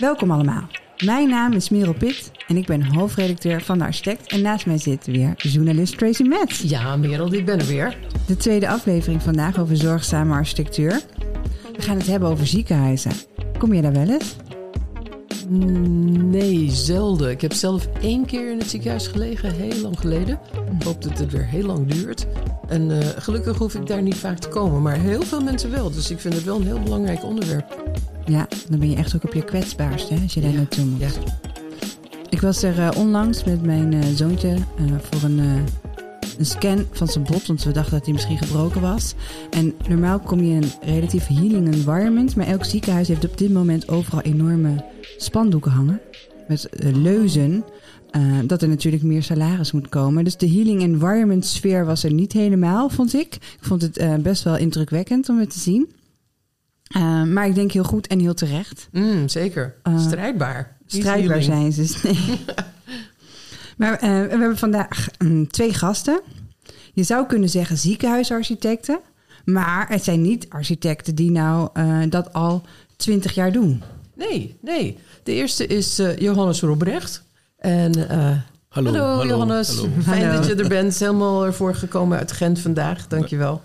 Welkom allemaal. Mijn naam is Merel Pitt en ik ben hoofdredacteur van De Architect. En naast mij zit weer journalist Tracy Metz. Ja, Merel, ik ben er weer. De tweede aflevering vandaag over zorgzame architectuur. We gaan het hebben over ziekenhuizen. Kom je daar wel eens? Nee, zelden. Ik heb zelf één keer in het ziekenhuis gelegen, heel lang geleden. Ik hoop dat het weer heel lang duurt. En uh, gelukkig hoef ik daar niet vaak te komen, maar heel veel mensen wel. Dus ik vind het wel een heel belangrijk onderwerp. Ja, dan ben je echt ook op je kwetsbaarste hè, als je daar naartoe moet. Ja. Ik was er uh, onlangs met mijn uh, zoontje voor een, een scan van zijn bot, want we dachten dat hij misschien gebroken was. En normaal kom je in een relatief healing environment, maar elk ziekenhuis heeft op dit moment overal enorme spandoeken hangen met leuzen. Dat er natuurlijk meer salaris moet komen. Dus de healing environment sfeer was er niet helemaal, vond ik. Ik vond het best wel indrukwekkend om het te zien. Uh, maar ik denk heel goed en heel terecht. Mm, zeker. strijdbaar. Strijdbaar zijn ze. Nee. maar we hebben vandaag um, twee gasten. Je zou kunnen zeggen ziekenhuisarchitecten. Maar het zijn niet architecten die nou dat al twintig jaar doen. Nee, nee. De eerste is Johannes Robrecht. En, uh, hallo, hallo, hallo, Johannes. Hallo. Fijn Hallo. dat je er bent. Helemaal ervoor gekomen uit Gent vandaag. Dankjewel.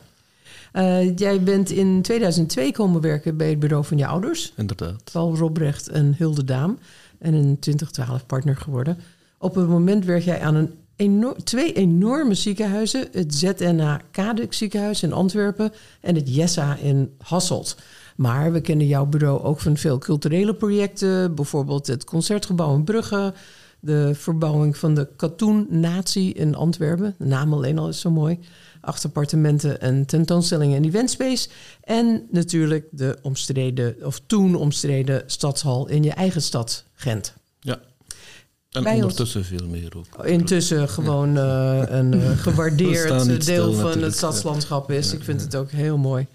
Uh, jij bent in 2002 komen werken bij het bureau van je ouders. Inderdaad. Paul Robrecht en Hilde Daam. En in 2012 partner geworden. Op het moment werk jij aan een enorm, twee enorme ziekenhuizen. Het ZNA Kaduk ziekenhuis in Antwerpen en het Jessa in Hasselt. Maar we kennen jouw bureau ook van veel culturele projecten. Bijvoorbeeld het Concertgebouw in Brugge. De verbouwing van de Katoen Natie in Antwerpen. De naam alleen al is zo mooi. Acht appartementen en tentoonstellingen en eventspace. En natuurlijk de omstreden, of toen omstreden stadshal in je eigen stad, Gent. Ja. En Bij ondertussen ons. veel meer ook. Intussen gewoon uh, een uh, gewaardeerd deel stil, van natuurlijk. het stadslandschap is. Ja. Ik vind het ook heel mooi.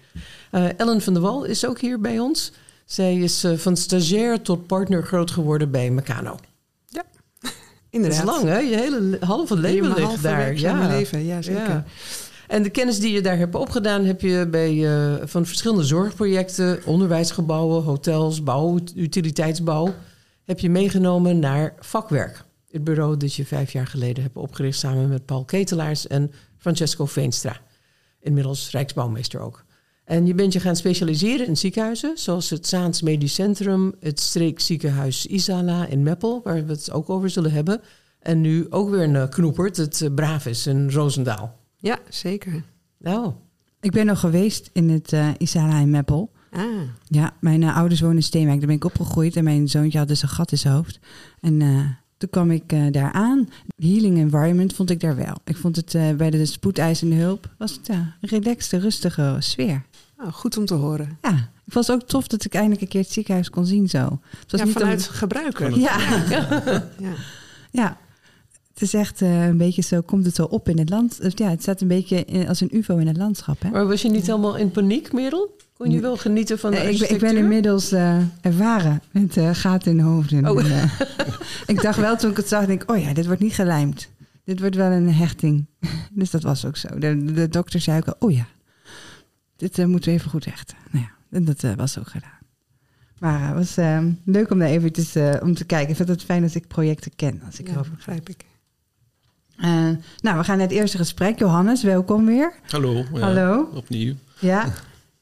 Uh, Ellen van der Wal is ook hier bij ons. Zij is van stagiair tot partner groot geworden bij Meccano. Inderdaad. Dat is lang, hè? Je hele halve leven ligt halve daar. Ja, leven, ja zeker. Ja. En de kennis die je daar hebt opgedaan, heb je bij, uh, van verschillende zorgprojecten, onderwijsgebouwen, hotels, bouw, utiliteitsbouw, heb je meegenomen naar vakwerk. Het bureau dat je vijf jaar geleden hebt opgericht samen met Paul Ketelaars en Francesco Veenstra. Inmiddels Rijksbouwmeester ook. En je bent je gaan specialiseren in ziekenhuizen, zoals het Zaans Medisch Centrum, het streekziekenhuis Isala in Meppel, waar we het ook over zullen hebben. En nu ook weer een knoepert, het Bravis in Roosendaal. Ja, zeker. Nou. Ik ben nog geweest in het uh, Isala in Meppel. Ah. Ja, mijn uh, ouders wonen in Steenwijk. Daar ben ik opgegroeid en mijn zoontje had dus een gat in zijn hoofd. En uh, toen kwam ik uh, daar aan. Healing environment vond ik daar wel. Ik vond het uh, bij de spoedeisende hulp was het een relaxte, rustige sfeer. Oh, goed om te horen. Ja, ik het ook tof dat ik eindelijk een keer het ziekenhuis kon zien zo. Het was ja, niet vanuit om... gebruiker. Ja. ja. ja. ja. Het is echt uh, een beetje zo, komt het zo op in het land. Ja, het staat een beetje in, als een ufo in het landschap. Hè? Maar was je niet helemaal in paniek, Merel? Kon je wel genieten van de nee, ik, ben, ik ben inmiddels uh, ervaren met uh, gaten in de hoofden. Oh. En, uh, ik dacht wel toen ik het zag, denk ik, oh ja, dit wordt niet gelijmd. Dit wordt wel een hechting. dus dat was ook zo. De, de dokter zei ook, oh ja, dit uh, moeten we even goed hechten. Nou ja, en dat uh, was ook gedaan. Maar het was uh, leuk om daar eventjes uh, om te kijken. Ik vind het fijn dat ik projecten ken. Als ik ja, erover begrijp ik. Uh, nou, we gaan naar het eerste gesprek. Johannes, welkom weer. Hallo. Ja, Hallo. Opnieuw. Ja.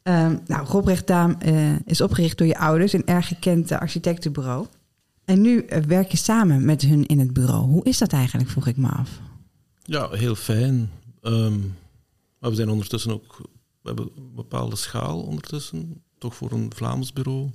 Um, nou, Robrecht Daam uh, is opgericht door je ouders, een erg gekend architectenbureau. En nu uh, werk je samen met hun in het bureau. Hoe is dat eigenlijk, vroeg ik me af. Ja, heel fijn. Um, maar we zijn ondertussen ook... We hebben een bepaalde schaal ondertussen, toch voor een Vlaams bureau.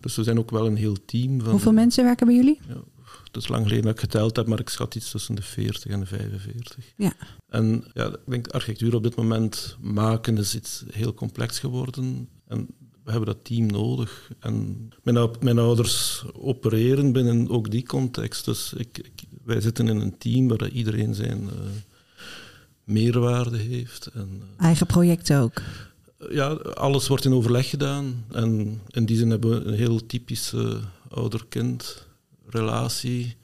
Dus we zijn ook wel een heel team. Van, Hoeveel mensen werken bij jullie? Ja, het is lang geleden dat ik geteld heb, maar ik schat iets tussen de 40 en de 45. Ja. En ja, ik denk architectuur op dit moment maken is iets heel complex geworden. En we hebben dat team nodig. En mijn, mijn ouders opereren binnen ook die context. Dus ik, ik, wij zitten in een team waar iedereen zijn uh, meerwaarde heeft. En, uh, Eigen projecten ook? Ja, alles wordt in overleg gedaan. En in die zin hebben we een heel typische ouder-kind relatie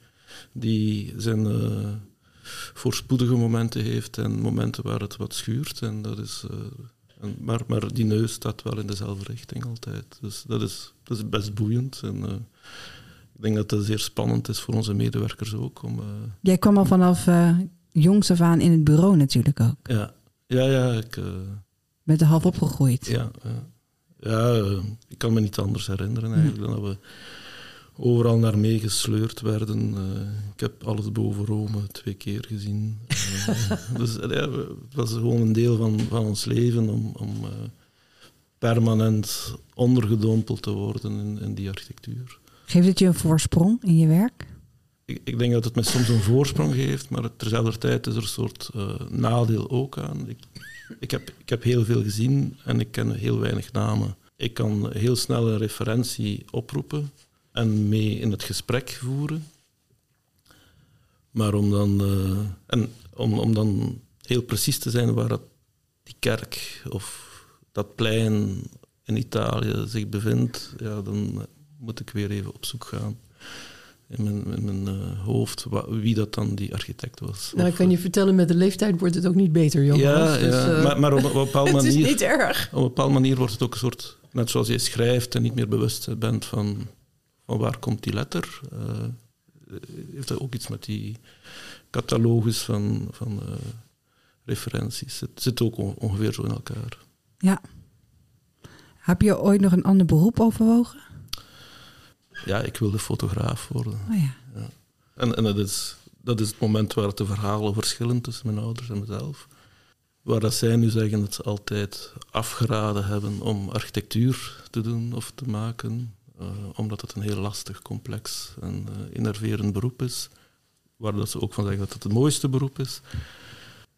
die zijn uh, voorspoedige momenten heeft en momenten waar het wat schuurt. En dat is, uh, en, maar, maar die neus staat wel in dezelfde richting altijd. Dus dat is, dat is best boeiend. En, uh, ik denk dat het zeer spannend is voor onze medewerkers ook. Om, Jij kwam al vanaf jongs af aan in het bureau natuurlijk ook. Ja, ja, ja. Ik, uh, Bent er half opgegroeid. Ja, ja ik kan me niet anders herinneren eigenlijk dan dat we overal naar meegesleurd werden. ik heb alles boven Rome twee keer gezien. dus ja, het was gewoon een deel van, van ons leven om... om permanent ondergedompeld te worden in, in, die architectuur. Geeft het je een voorsprong in je werk? Ik, denk dat het me soms een voorsprong geeft, maar terzelfde tijd is er een soort uh, nadeel ook aan. Ik, ik, heb, ik heb heel veel gezien en ik ken heel weinig namen. Ik kan heel snel een referentie oproepen en mee in het gesprek voeren. Maar om dan, uh, en om, om dan heel precies te zijn waar dat die kerk of dat plein in Italië zich bevindt, ja, dan moet ik weer even op zoek gaan in mijn, in mijn uh, hoofd wie dat dan die architect was. Nou, ik kan je vertellen, met de leeftijd wordt het ook niet beter, jongens. Ja, dus, ja. Uh, maar, maar op, op, een bepaalde manier... het is niet erg. Op een bepaalde manier wordt het ook een soort... Net zoals je schrijft en niet meer bewust bent van, van waar komt die letter. Uh, heeft dat ook iets met die catalogus van, van referenties. Het zit ook ongeveer zo in elkaar. Ja. Heb je ooit nog een ander beroep overwogen? Ja, ik wilde fotograaf worden. Oh ja. ja. En, en dat, is, dat is het moment waar de verhalen verschillen tussen mijn ouders en mezelf. Waar dat zij nu zeggen dat ze altijd afgeraden hebben om architectuur te doen of te maken, uh, omdat het een heel lastig, complex en uh, innerverend beroep is. Waar dat ze ook van zeggen dat het het mooiste beroep is.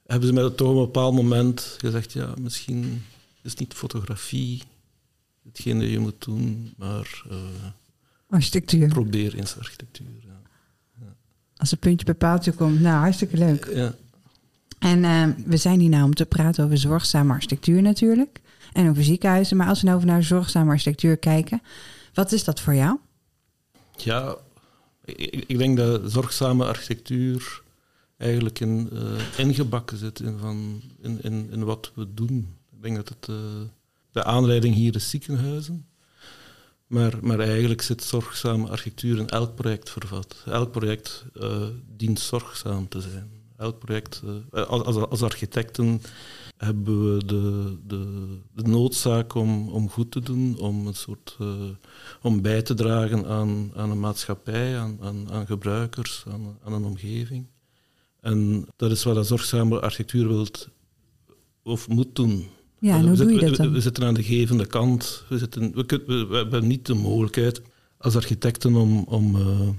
Hebben ze mij toch op een bepaald moment gezegd, ja, misschien is niet fotografie hetgene je moet doen, maar... Uh, architectuur. Probeer eens architectuur, ja. ja. Als een puntje bij paaltje komt, nou, hartstikke leuk. Ja. En uh, we zijn hier nou om te praten over zorgzame architectuur natuurlijk. En over ziekenhuizen. Maar als we nou over naar zorgzame architectuur kijken, wat is dat voor jou? Ja, ik, ik denk dat zorgzame architectuur eigenlijk in, uh, ingebakken zit in, van, in, in, in wat we doen. Ik denk dat het... Uh, de aanleiding hier is ziekenhuizen. Maar, maar eigenlijk zit zorgzame architectuur in elk project vervat. Elk project uh, dient zorgzaam te zijn. Elk project, uh, als, als architecten hebben we de, de, de noodzaak om, om goed te doen, om, een soort, uh, om bij te dragen aan, aan een maatschappij, aan, aan, aan gebruikers, aan, aan een omgeving. En dat is wat een zorgzame architectuur wilt of moet doen. Ja, en hoe doe je dat dan? We, zitten aan de gevende kant. We, zitten, we, kunnen, we, hebben niet de mogelijkheid als architecten om, om uh, een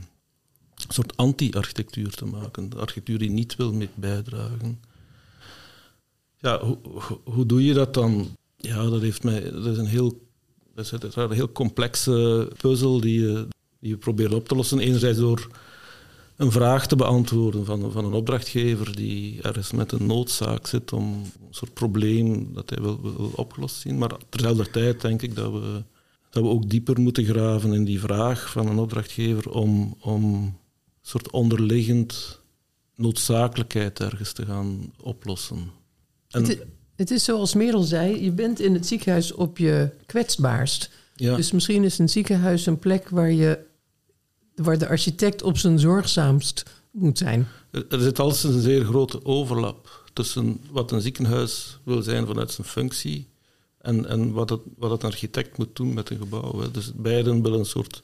soort anti-architectuur te maken. De architectuur die niet wil mee bijdragen. Ja, hoe, hoe doe je dat dan? Ja, dat, heeft mij, dat is een heel, dat is een heel complexe puzzel die je, die je probeert op te lossen. Enerzijds door een vraag te beantwoorden van, van een opdrachtgever die ergens met een noodzaak zit om een soort probleem dat hij wil, wil opgelost zien. Maar terzelfde tijd denk ik dat we, dat we ook dieper moeten graven in die vraag van een opdrachtgever om, om een soort onderliggend noodzakelijkheid ergens te gaan oplossen. En het, het, is zoals Merel zei, je bent in het ziekenhuis op je kwetsbaarst. Ja. Dus misschien is een ziekenhuis een plek waar je waar de architect op zijn zorgzaamst moet zijn. Er zit altijd een zeer grote overlap tussen wat een ziekenhuis wil zijn vanuit zijn functie en, en wat, het, wat het een architect moet doen met een gebouw. Hè. Dus beiden willen een soort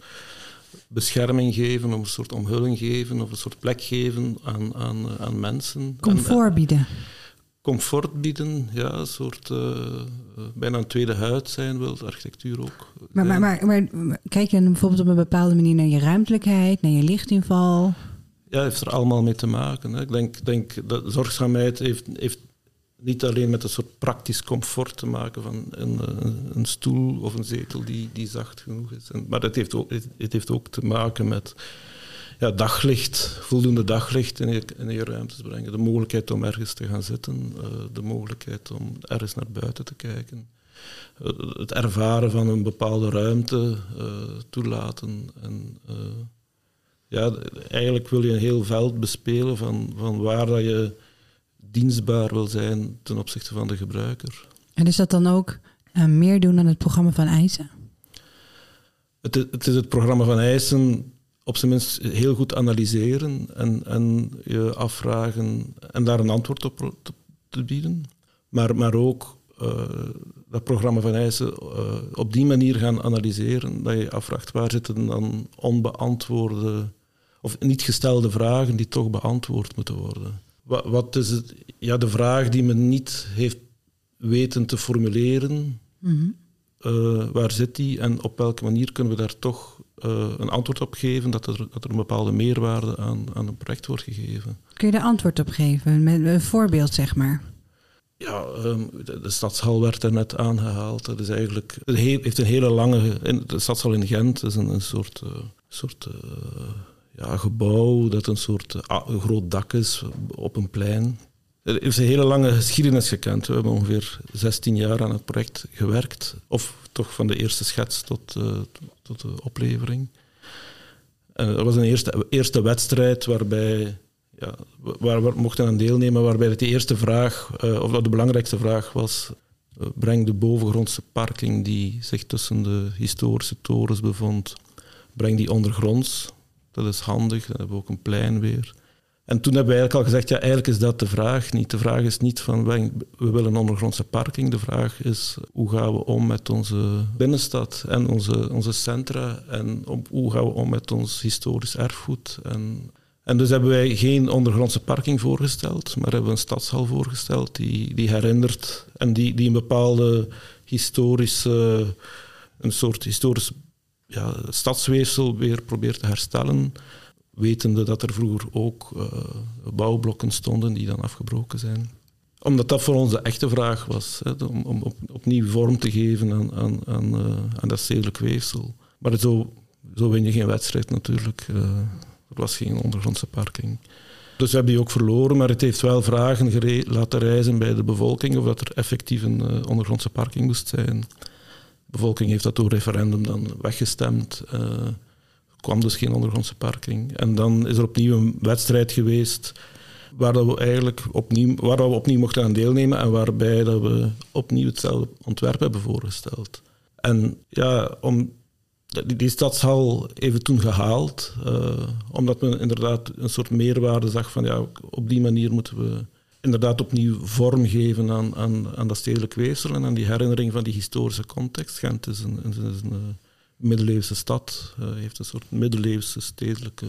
bescherming geven, of een soort omhulling geven, of een soort plek geven aan, aan, aan mensen. Comfort en, bieden. Comfort bieden, ja, een soort uh, bijna een tweede huid zijn wil, de architectuur ook. Maar, maar, maar, maar, kijk je bijvoorbeeld op een bepaalde manier naar je ruimtelijkheid, naar je lichtinval? Ja, heeft er allemaal mee te maken. Hè. Ik denk, denk dat zorgzaamheid heeft, heeft niet alleen met een soort praktisch comfort te maken van een, een, een stoel of een zetel die, die zacht genoeg is. En, maar het heeft, ook, het, het heeft ook te maken met ja, daglicht, voldoende daglicht in je, in je ruimtes brengen. De mogelijkheid om ergens te gaan zitten, uh, de mogelijkheid om ergens naar buiten te kijken. Uh, het ervaren van een bepaalde ruimte uh, toelaten. En, ja, eigenlijk wil je een heel veld bespelen van, van waar dat je dienstbaar wil zijn ten opzichte van de gebruiker. En is dat dan ook meer doen dan het programma van Eisen? Het is, het is het programma van Eisen op zijn minst heel goed analyseren en, en je afvragen en daar een antwoord op te, te bieden. Maar, maar ook uh, dat programma van eisen uh, op die manier gaan analyseren, dat je afvraagt waar zitten dan onbeantwoorde of niet gestelde vragen die toch beantwoord moeten worden. Wat, wat is het, ja, de vraag die men niet heeft weten te formuleren, mm uh, waar zit die en op welke manier kunnen we daar toch uh, een antwoord op geven, dat er, dat er een bepaalde meerwaarde aan, aan een project wordt gegeven. Kun je daar antwoord op geven, met een voorbeeld zeg maar? Ja, um, de, de, stadshal werd er net aangehaald. Dat is eigenlijk, het heeft een hele lange... De stadshal in Gent is een, een soort, uh, soort ja, gebouw dat een soort groot dak is op een plein. Het heeft een hele lange geschiedenis gekend. We hebben ongeveer 16 jaar aan het project gewerkt. Of toch van de eerste schets tot, uh, tot de oplevering. En was een eerste, eerste wedstrijd waarbij ja, waar we mochten aan deelnemen, waarbij het de eerste vraag, uh, of de belangrijkste vraag was, uh, breng de bovengrondse parking die zich tussen de historische torens bevond, breng die ondergronds. Dat is handig, dan hebben we ook een plein weer. En toen hebben we eigenlijk al gezegd, ja, eigenlijk is dat de vraag niet. De vraag is niet van, we willen ondergrondse parking. De vraag is, hoe gaan we om met onze binnenstad en onze, onze centra? En hoe gaan we om met ons historisch erfgoed? En, en dus hebben wij geen ondergrondse parking voorgesteld, maar hebben we een stadshal voorgesteld die, die herinnert en die, die een bepaalde historische, een soort historisch ja, stadsweefsel weer probeert te herstellen wetende dat er vroeger ook uh, bouwblokken stonden die dan afgebroken zijn. Omdat dat voor ons de echte vraag was, hè, om, om op, opnieuw vorm te geven aan, aan, aan, uh, aan dat stedelijk weefsel. Maar zo, zo win je geen wedstrijd natuurlijk. Uh, er was geen ondergrondse parking. Dus we hebben die ook verloren, maar het heeft wel vragen laten reizen bij de bevolking of dat er effectief een ondergrondse parking moest zijn. De bevolking heeft dat door referendum dan weggestemd kwam dus geen ondergrondse parking. En dan is er opnieuw een wedstrijd geweest waar dat we eigenlijk opnieuw, waar we opnieuw mochten aan deelnemen en waarbij dat we opnieuw hetzelfde ontwerp hebben voorgesteld. En ja, om die, stadshal even toen gehaald, uh, omdat men inderdaad een soort meerwaarde zag van ja, op die manier moeten we inderdaad opnieuw vorm geven aan, aan, aan dat stedelijk weefsel en aan die herinnering van die historische context. Gent is een, is een middeleeuwse stad, uh, heeft een soort middeleeuwse stedelijke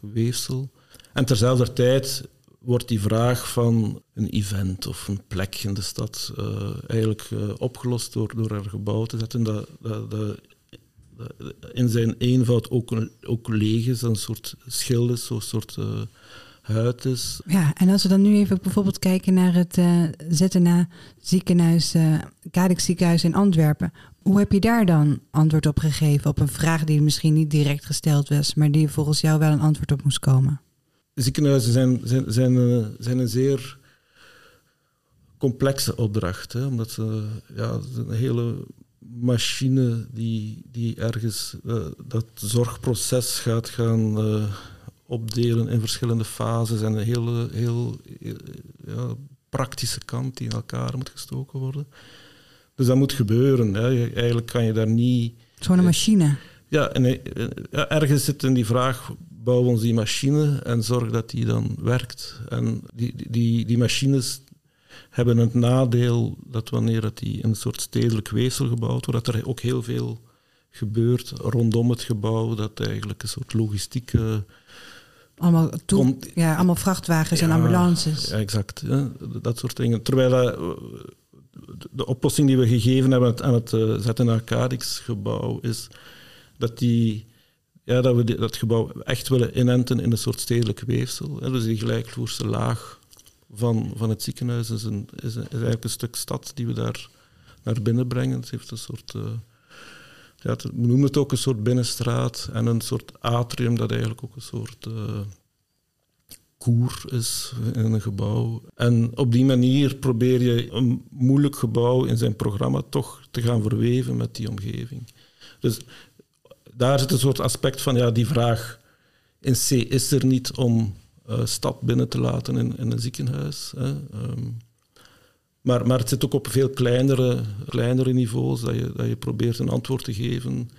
weefsel. En terzelfde tijd wordt die vraag van een event of een plek in de stad uh, eigenlijk uh, opgelost door, door er gebouw te zetten dat, in zijn eenvoud ook, ook leeg is, een soort schil is, zo'n soort is. Ja, en als we dan nu even bijvoorbeeld kijken naar het uh, ZNA ziekenhuis, uh, ziekenhuis in Antwerpen. Hoe heb je daar dan antwoord op gegeven op een vraag die misschien niet direct gesteld was, maar die volgens jou wel een antwoord op moest komen? Ziekenhuizen zijn, zijn, zijn, uh, zijn een zeer complexe opdracht, hè, omdat ze ja, een hele machine die, die ergens dat zorgproces gaat gaan opdelen in verschillende fases en een hele, heel, ja, praktische kant die in elkaar moet gestoken worden. Dus dat moet gebeuren. Hè. Eigenlijk kan je daar niet... Zo'n uh, machine. Ja, en uh, ergens zit in die vraag, bouw ons die machine en zorg dat die dan werkt. En die, die, die machines hebben het nadeel dat wanneer dat die in een soort stedelijk weefsel gebouwd wordt, dat er ook heel veel gebeurt rondom het gebouw, dat eigenlijk een soort logistieke allemaal, toe, ja, allemaal vrachtwagens en ambulances. Ja, exact. dat soort dingen. Terwijl uh, de oplossing die we gegeven hebben aan het uh, zetten naar Cadix-gebouw is dat, die, ja, dat we die, dat gebouw echt willen inenten in een soort stedelijk weefsel. Hè. Dus die gelijkvloerse laag van, van het ziekenhuis is, een, is, een, is eigenlijk een stuk stad die we daar naar binnen brengen. Het heeft een soort... Uh, ja, we noemen het ook een soort binnenstraat en een soort atrium dat eigenlijk ook een soort uh, koer is in een gebouw. En op die manier probeer je een moeilijk gebouw in zijn programma toch te gaan verweven met die omgeving. Dus daar zit een soort aspect van, ja, die vraag in C is er niet om uh, stad binnen te laten in, in een ziekenhuis. Hè. Um, maar, maar het zit ook op veel kleinere, kleinere niveaus dat je, dat je probeert een antwoord te geven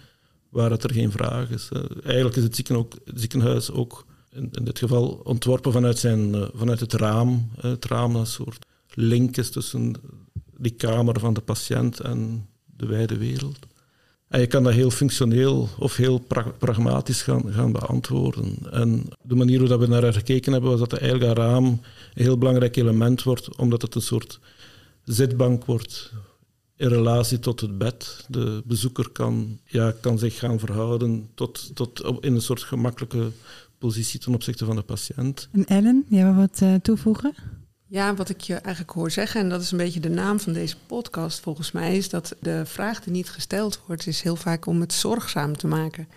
waar het er geen vraag is. Eigenlijk is het ook, ziekenhuis ook in, in, dit geval ontworpen vanuit, zijn, eh, vanuit het raam. Het raam dat een soort link is tussen die kamer van de patiënt en de wijde wereld. En je kan dat heel functioneel of heel pragmatisch gaan, gaan beantwoorden. En de manier hoe we naar gekeken hebben, was dat eigenlijk raam een heel belangrijk element wordt, omdat het een soort zitbank wordt in relatie tot het bed. De bezoeker kan, ja, kan zich gaan verhouden tot, tot in een soort gemakkelijke positie ten opzichte van de patiënt. En Ellen, jij wil wat uh, toevoegen? Ja, wat ik je eigenlijk hoor zeggen, en dat is een beetje de naam van deze podcast volgens mij, is dat de vraag die niet gesteld wordt, is heel vaak om het zorgzaam te maken.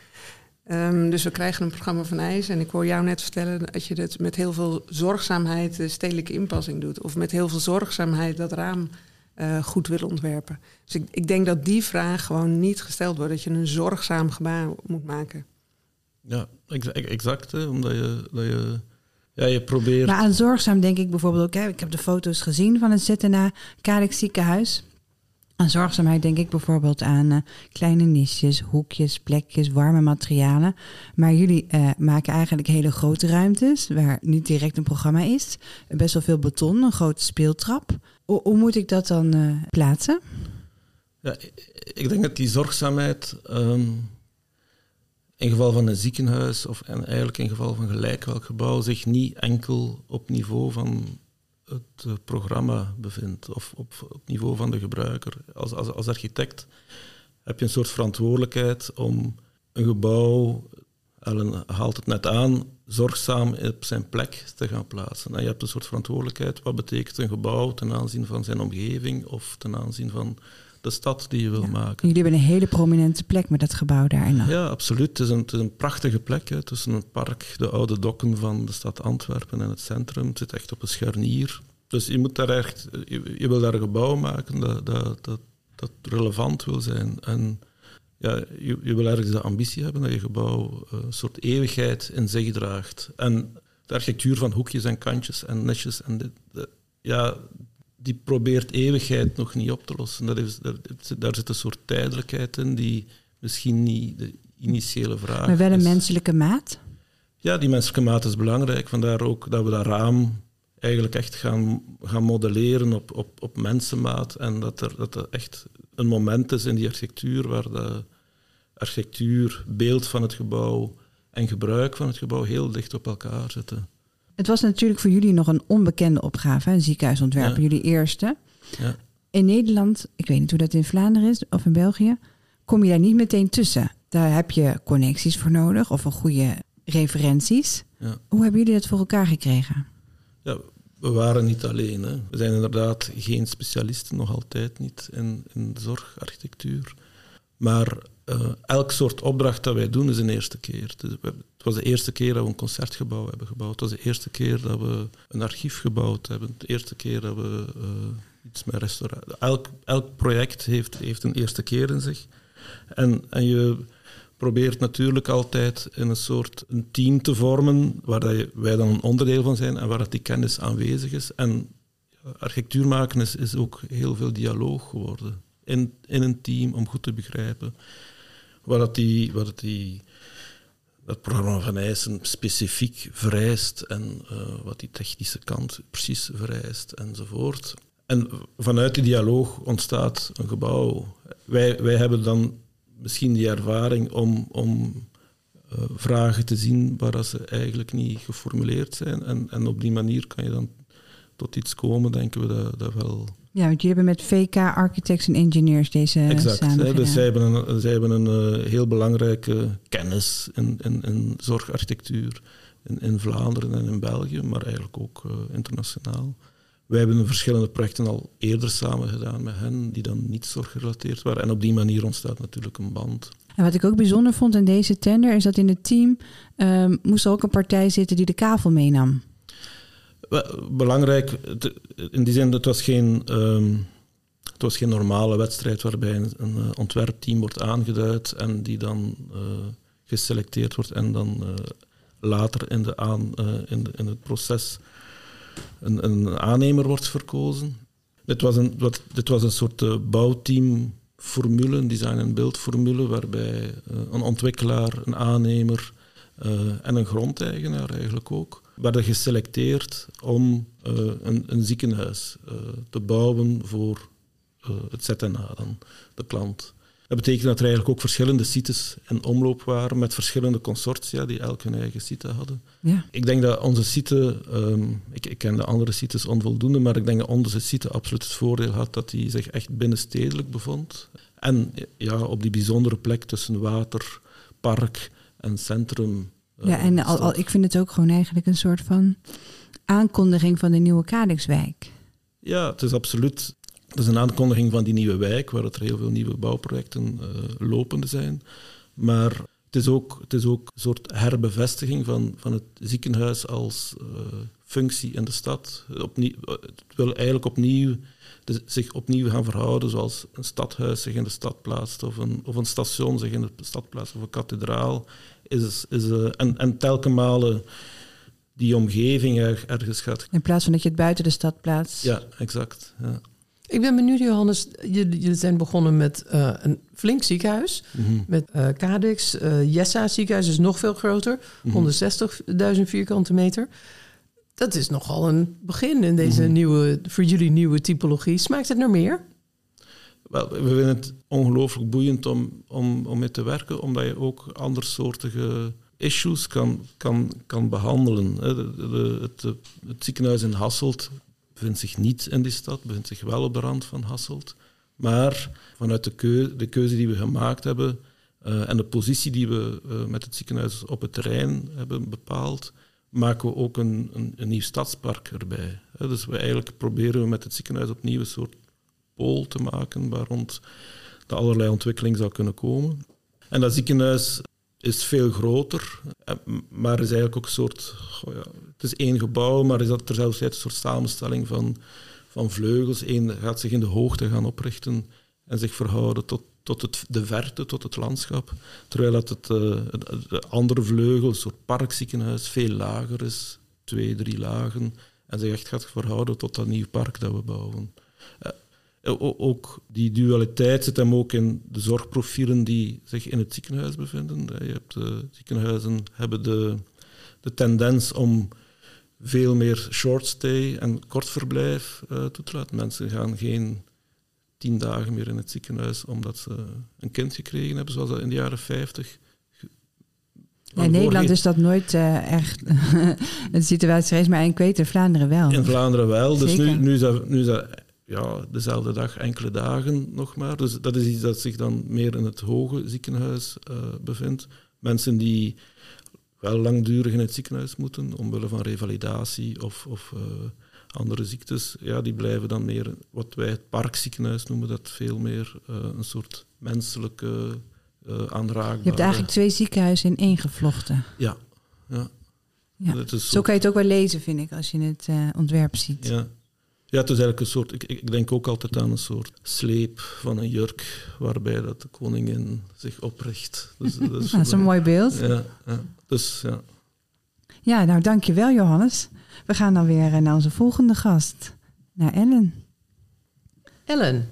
Um, dus we krijgen een programma van IJs en ik hoor jou net vertellen dat je het met heel veel zorgzaamheid de stedelijke inpassing doet. Of met heel veel zorgzaamheid dat raam uh, goed wil ontwerpen. Dus ik, ik denk dat die vraag gewoon niet gesteld wordt, dat je een zorgzaam gebaar moet maken. Ja, exact. Hè, omdat je, dat je, ja, je probeert... Maar aan zorgzaam denk ik bijvoorbeeld ook... Hè, ik heb de foto's gezien van het ZNA Kadek ziekenhuis. Aan zorgzaamheid denk ik bijvoorbeeld aan uh, kleine nisjes, hoekjes, plekjes, warme materialen. Maar jullie uh, maken eigenlijk hele grote ruimtes... waar niet direct een programma is. Best wel veel beton, een grote speeltrap. Hoe moet ik dat dan uh, plaatsen? Ja, ik denk dat die zorgzaamheid... Um in geval van een ziekenhuis of en eigenlijk in geval van gelijk welk gebouw zich niet enkel op niveau van het eh, programma bevindt of op, op niveau van de gebruiker. Als, als, als architect heb je een soort verantwoordelijkheid om een gebouw, Ellen haalt het net aan, zorgzaam op zijn plek te gaan plaatsen. En je hebt een soort verantwoordelijkheid, wat betekent een gebouw ten aanzien van zijn omgeving of ten aanzien van de stad die je wil maken. Jullie hebben een hele prominente plek met dat gebouw daarin. Ja, absoluut. Het is een, het is een prachtige plek hè, tussen het park, de oude dokken van de stad Antwerpen en het centrum. Het zit echt op een scharnier. Dus je moet daar echt, je, je wil daar een gebouw maken dat, dat, dat, dat relevant wil zijn. En ja, je, je, wil ergens de ambitie hebben dat je gebouw eh, een soort eeuwigheid in zich draagt. En de architectuur van hoekjes en kantjes en netjes en dit, ja, die probeert eeuwigheid nog niet op te lossen. Dat is, daar, daar zit een soort tijdelijkheid in die misschien niet de initiële vraag Maar wel een menselijke maat? Ja, die menselijke maat is belangrijk. Vandaar ook dat we dat raam eigenlijk echt gaan, gaan modelleren op, op, op mensenmaat. En dat er, dat er echt een moment is in die architectuur waar de architectuur, beeld van het gebouw en gebruik van het gebouw heel dicht op elkaar zitten. Het was natuurlijk voor jullie nog een onbekende opgave, een ziekenhuisontwerpen, jullie eerste. Ja. In Nederland, ik weet niet hoe dat in Vlaanderen is of in België, kom je daar niet meteen tussen. Daar heb je connecties voor nodig of een goede referenties. Ja. Hoe hebben jullie dat voor elkaar gekregen? Ja, we waren niet alleen. Hè. We zijn inderdaad geen specialisten, nog altijd niet, in, in zorgarchitectuur. Maar uh, elk soort opdracht dat wij doen is een eerste keer. Dus het was de eerste keer dat we een concertgebouw hebben gebouwd. Het was de eerste keer dat we een archief gebouwd hebben. De eerste keer dat we uh, iets met restaurant... Elk, elk project heeft, heeft een eerste keer in zich. En, en je probeert natuurlijk altijd in een soort een team te vormen waar dat wij dan een onderdeel van zijn en waar dat die kennis aanwezig is. En architectuur maken is, is ook heel veel dialoog geworden in, in een team om goed te begrijpen wat, dat die, wat dat die, dat programma van eisen specifiek vereist en uh, wat die technische kant precies vereist enzovoort. En vanuit die dialoog ontstaat een gebouw. Wij, wij hebben dan misschien die ervaring om, om uh, vragen te zien waar ze eigenlijk niet geformuleerd zijn. En, en op die manier kan je dan tot iets komen, denken we dat wel ja, want jullie hebben met VK Architects en Engineers deze exact, samen dus zij hebben een, zij hebben een uh, heel belangrijke kennis in, in, in zorgarchitectuur in, in, Vlaanderen en in België, maar eigenlijk ook uh, internationaal. Wij hebben verschillende projecten al eerder samen gedaan met hen, die dan niet zorggerelateerd waren. En op die manier ontstaat natuurlijk een band. En wat ik ook bijzonder vond in deze tender, is dat in het team um, moest er ook een partij zitten die de kavel meenam. Belangrijk, in die zin, het was geen, um, was geen normale wedstrijd waarbij een, eh, ontwerpteam wordt aangeduid en die dan uh, geselecteerd wordt en dan uh, later in, de aan, in, in, het proces een, een, aannemer wordt verkozen. Dit was een, wat, dit was een soort bouwteam formule, een design- en beeldformule, waarbij een ontwikkelaar, een aannemer en een grondeigenaar eigenlijk ook, werden geselecteerd om een, een, ziekenhuis te bouwen voor het ZNA, dan, de klant. Dat betekent dat er eigenlijk ook verschillende sites in omloop waren met verschillende consortia die elk hun eigen site hadden. Ja. Ik denk dat onze site, um, ik, ik, ken de andere sites onvoldoende, maar ik denk dat onze site absoluut het voordeel had dat hij zich echt binnenstedelijk bevond. En ja, op die bijzondere plek tussen water, park en centrum. Ja, en al, al, ik vind het ook gewoon eigenlijk een soort van aankondiging van de nieuwe Kadixwijk. Ja, het is absoluut dat is een aankondiging van die nieuwe wijk, waar er heel veel nieuwe bouwprojecten uh, lopende zijn. Maar het is ook, het is ook een soort herbevestiging van, van het ziekenhuis als uh, functie in de stad. Opnieuw, het wil eigenlijk opnieuw, zich opnieuw gaan verhouden zoals een stadhuis zich in de stad plaatst, of een, of een station zich in de stad plaatst, of een kathedraal. Is, is, uh, en, en telkens die omgeving ergens gaat. In plaats van dat je het buiten de stad plaatst. Ja, exact. Ja. Ik ben benieuwd, Johannes. Jullie zijn begonnen met uh, een flink ziekenhuis. Mm -hmm. Met uh, Cadix. Uh, Jessa ziekenhuis is nog veel groter. Mm -hmm. 160.000 vierkante meter. Dat is nogal een begin in deze mm -hmm. nieuwe, voor jullie nieuwe typologie. Smaakt het naar meer? Wel, we vinden het ongelooflijk boeiend om, om, om mee te werken, omdat je ook andersoortige issues kan, kan, kan behandelen. De, de, het, het ziekenhuis in Hasselt bevindt zich niet in die stad, bevindt zich wel op de rand van Hasselt. Maar vanuit de, keuze, de keuze die we gemaakt hebben uh, en de positie die we uh, met het ziekenhuis op het terrein hebben bepaald, maken we ook een, een, een nieuw stadspark erbij. Dus we eigenlijk proberen we met het ziekenhuis opnieuw een soort pool te maken waar rond de allerlei ontwikkeling zou kunnen komen. En dat ziekenhuis is veel groter, eh, maar is eigenlijk ook een soort... Ja, het is één gebouw, maar is dat zelfs een soort samenstelling van, van vleugels. Eén gaat zich in de hoogte gaan oprichten en zich verhouden tot, tot het, de verte, tot het landschap. Terwijl dat het, uh, de andere vleugel, een soort parkziekenhuis, veel lager is. Twee, drie lagen. En zich echt gaat verhouden tot dat nieuw park dat we bouwen. Uh, ook die dualiteit zit hem ook in de zorgprofielen die zich in het ziekenhuis bevinden. Je hebt, de ziekenhuizen hebben de, de tendens om veel meer short stay en kort verblijf uh, toe te laten. Mensen gaan geen tien dagen meer in het ziekenhuis omdat ze een kind gekregen hebben, zoals dat in de jaren 50 in Nederland is dat nooit uh, echt een situatie geweest, maar in in Vlaanderen wel. In Vlaanderen wel. Dus nu, nu, is dat, nu is dat ja, dezelfde dag, enkele dagen nog maar. Dus dat is iets dat zich dan meer in het hoge ziekenhuis uh, bevindt. Mensen die wel langdurig in het ziekenhuis moeten, omwille van revalidatie of, of uh, andere ziektes, ja, die blijven dan meer wat wij het parkziekenhuis noemen, dat veel meer uh, een soort menselijke aanraking. Je hebt eigenlijk twee ziekenhuizen in één gevlochten. Ja, ja. ja. Zo kan je het ook wel lezen, vind ik, als je het ontwerp ziet. Ja. Ja, het is eigenlijk een soort, ik, ik denk ook altijd aan een soort sleep van een jurk waarbij dat de koningin zich opricht. Dus, dat is, dat is een mooi beeld. Ja, ja, dus ja. Ja, nou dankjewel Johannes. We gaan dan weer naar onze volgende gast, naar Ellen. Ellen,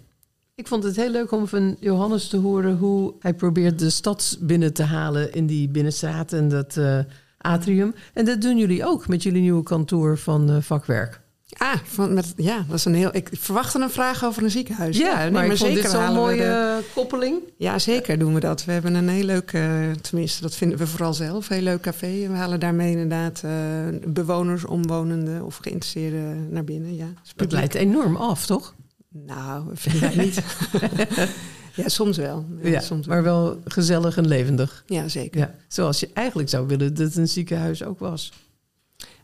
ik vond het heel leuk om van Johannes te horen hoe hij probeert de stad binnen te halen in die binnenstraat en dat uh, atrium. En dat doen jullie ook met jullie nieuwe kantoor van uh, vakwerk. Ah, van, met, ja, dat is een heel. Ik verwachtte een vraag over een ziekenhuis. Ja, nee, maar, maar zeker dit zo'n mooie de, koppeling. Ja, zeker doen we dat. We hebben een heel leuk, uh, tenminste, dat vinden we vooral zelf, heel leuk café. En we halen daarmee inderdaad uh, bewoners, omwonenden of geïnteresseerden naar binnen. Ja, het leidt enorm af, toch? Nou, vind ik niet. ja, soms wel. Ja, ja soms maar wel gezellig en levendig. Ja, zeker. Ja, zoals je eigenlijk zou willen dat een ziekenhuis ook was.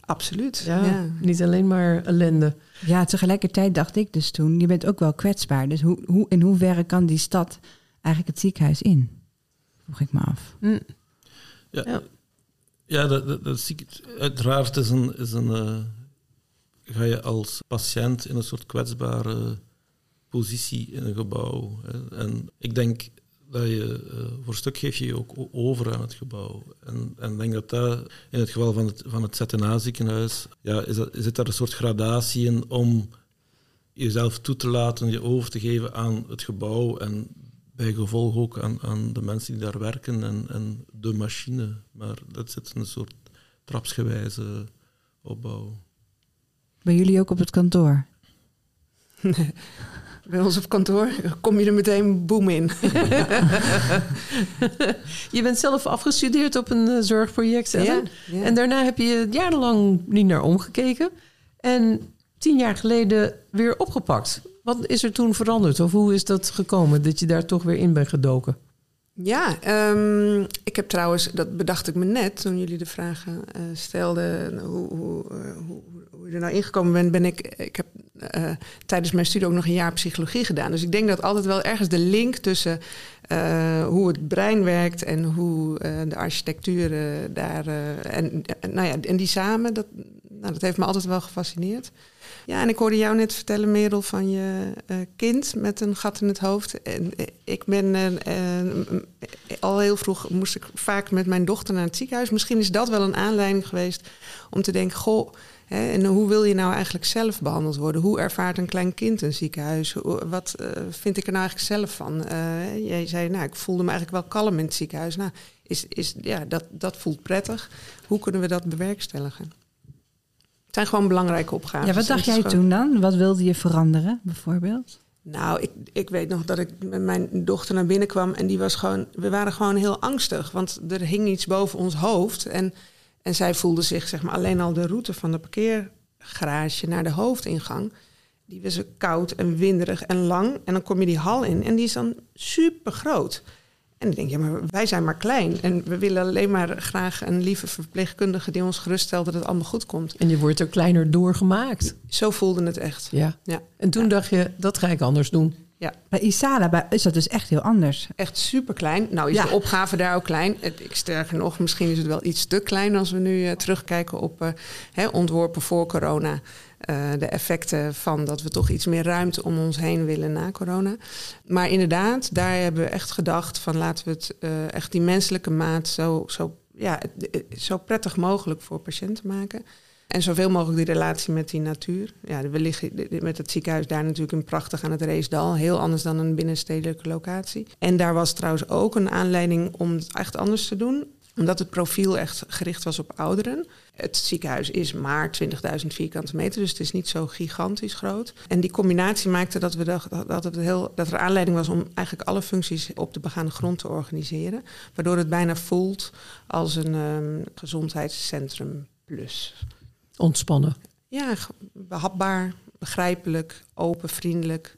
Absoluut. Ja, Niet alleen maar ellende. Ja, tegelijkertijd dacht ik dus toen, je bent ook wel kwetsbaar. Dus hoe, hoe, in hoeverre kan die stad eigenlijk het ziekenhuis in? Vroeg ik me af. Mm. Ja, ja. ja dat, dat, dat zie ik. Uiteraard is een, is een uh, ga je als patiënt in een soort kwetsbare positie in een gebouw. Hè. En ik denk dat je uh, voor stuk geef je je ook over aan het gebouw. En, en ik denk dat dat in het geval van het, van het ZNA-ziekenhuis, ja, is dat, zit daar een soort gradatie in om jezelf toe te laten, je over te geven aan het gebouw en bij gevolg ook aan, aan de mensen die daar werken en, en de machine. Maar dat zit een soort trapsgewijze opbouw. Bij jullie ook op het kantoor? Bij ons op kantoor kom je er meteen boem in. je bent zelf afgestudeerd op een uh, zorgproject. Ja, ja. En daarna heb je jarenlang niet naar omgekeken. En tien jaar geleden weer opgepakt. Wat is er toen veranderd? Of hoe is dat gekomen dat je daar toch weer in bent gedoken? Ja, um, ik heb trouwens, dat bedacht ik me net toen jullie de vragen uh, stelden, hoe, hoe, uh, hoe, hoe, je er nou ingekomen bent, ben ik, ik heb tijdens mijn studie ook nog een jaar psychologie gedaan. Dus ik denk dat altijd wel ergens de link tussen hoe het brein werkt en hoe de architectuur daar, en, nou ja, en die samen, dat, nou, dat heeft me altijd wel gefascineerd. Ja, en ik hoorde jou net vertellen, Merel, van je uh, kind met een gat in het hoofd. En uh, ik ben uh, al heel vroeg, moest ik vaak met mijn dochter naar het ziekenhuis. Misschien is dat wel een aanleiding geweest om te denken, goh, hè, en hoe wil je nou eigenlijk zelf behandeld worden? Hoe ervaart een klein kind een ziekenhuis? Wat vind ik er nou eigenlijk zelf van? jij zei, nou, ik voelde me eigenlijk wel kalm in het ziekenhuis. Nou, is, is, ja, dat, dat voelt prettig. Hoe kunnen we dat bewerkstelligen? Het zijn gewoon belangrijke opgaven. Ja, wat dacht jij toen dan? Wat wilde je veranderen, bijvoorbeeld? Nou, ik, ik weet nog dat ik met mijn dochter naar binnen kwam en die was gewoon, we waren gewoon heel angstig, want er hing iets boven ons hoofd en, en zij voelde zich, zeg maar, alleen al de route van de parkeergarage naar de hoofdingang, die was koud en winderig en lang en dan kom je die hal in en die is dan super groot. En ik denk, ja, maar wij zijn maar klein. En we willen alleen maar graag een lieve verpleegkundige die ons geruststelt dat het allemaal goed komt. En je wordt er kleiner doorgemaakt. Zo voelde het echt. Ja. ja. En toen dacht je, dat ga ik anders doen. Ja. Bij Isala is dat dus echt heel anders. Echt super klein. Nou is de opgave daar ook klein. Ik sterker nog, misschien is het wel iets te klein als we nu uh, terugkijken op uh, hè, ontworpen voor corona. Uh, de effecten van dat we toch iets meer ruimte om ons heen willen na corona. Maar inderdaad, daar hebben we echt gedacht van laten we het echt die menselijke maat zo, zo, ja, zo prettig mogelijk voor patiënten maken. En zoveel mogelijk die relatie met die natuur. Ja, we liggen met het ziekenhuis daar natuurlijk in prachtig aan het Reesdal. Heel anders dan een binnenstedelijke locatie. En daar was trouwens ook een aanleiding om het echt anders te doen omdat het profiel echt gericht was op ouderen. Het ziekenhuis is maar 20.000 vierkante meter, dus het is niet zo gigantisch groot. En die combinatie maakte dat, we dachten dat, het heel, dat er aanleiding was om eigenlijk alle functies op de begaande grond te organiseren. Waardoor het bijna voelt als een um, gezondheidscentrum plus. Ontspannen. Ja, behapbaar, begrijpelijk, open, vriendelijk.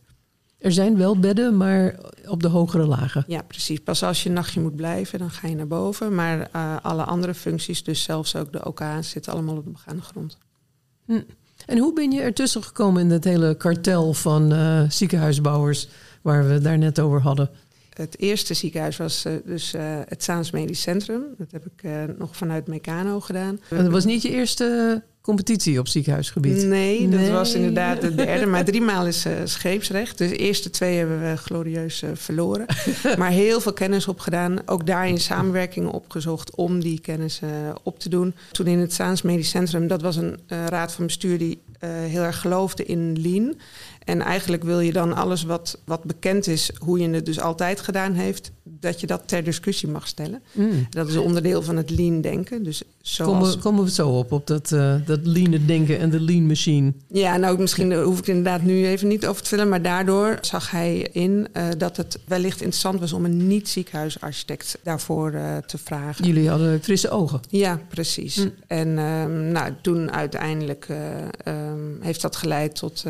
Er zijn wel bedden, maar op de hogere lagen. Ja, precies. Pas als je een nachtje moet blijven, dan ga je naar boven. Maar uh, alle andere functies, dus zelfs ook de OK's, zitten allemaal op de begaande grond. Hm. En hoe ben je ertussen gekomen in dat hele kartel van uh, ziekenhuisbouwers waar we het daar net over hadden? Het eerste ziekenhuis was uh, dus het Zaans Medisch Centrum. Dat heb ik nog vanuit Meccano gedaan. En dat was niet je eerste competitie op ziekenhuisgebied? Nee, dat was inderdaad de derde. Maar drie maal is uh, scheepsrecht. Dus de eerste twee hebben we glorieus uh, verloren. maar heel veel kennis opgedaan. Ook daarin samenwerking opgezocht om die kennis uh, op te doen. Toen in het Zaans Medisch Centrum, dat was een raad van bestuur die heel erg geloofde in lean. En eigenlijk wil je dan alles wat, wat bekend is, hoe je het dus altijd gedaan heeft, dat je dat ter discussie mag stellen. Mm. Dat is onderdeel van het lean denken. Dus zoals... komen, komen we zo op, op dat, uh, dat lean denken en de lean machine? Ja, nou misschien hoef ik inderdaad nu even niet over te vertellen, maar daardoor zag hij in uh, dat het wellicht interessant was om een niet-ziekenhuisarchitect daarvoor uh, te vragen. Jullie hadden frisse ogen. Ja, precies. Mm. En um, nou, toen uiteindelijk um, heeft dat geleid tot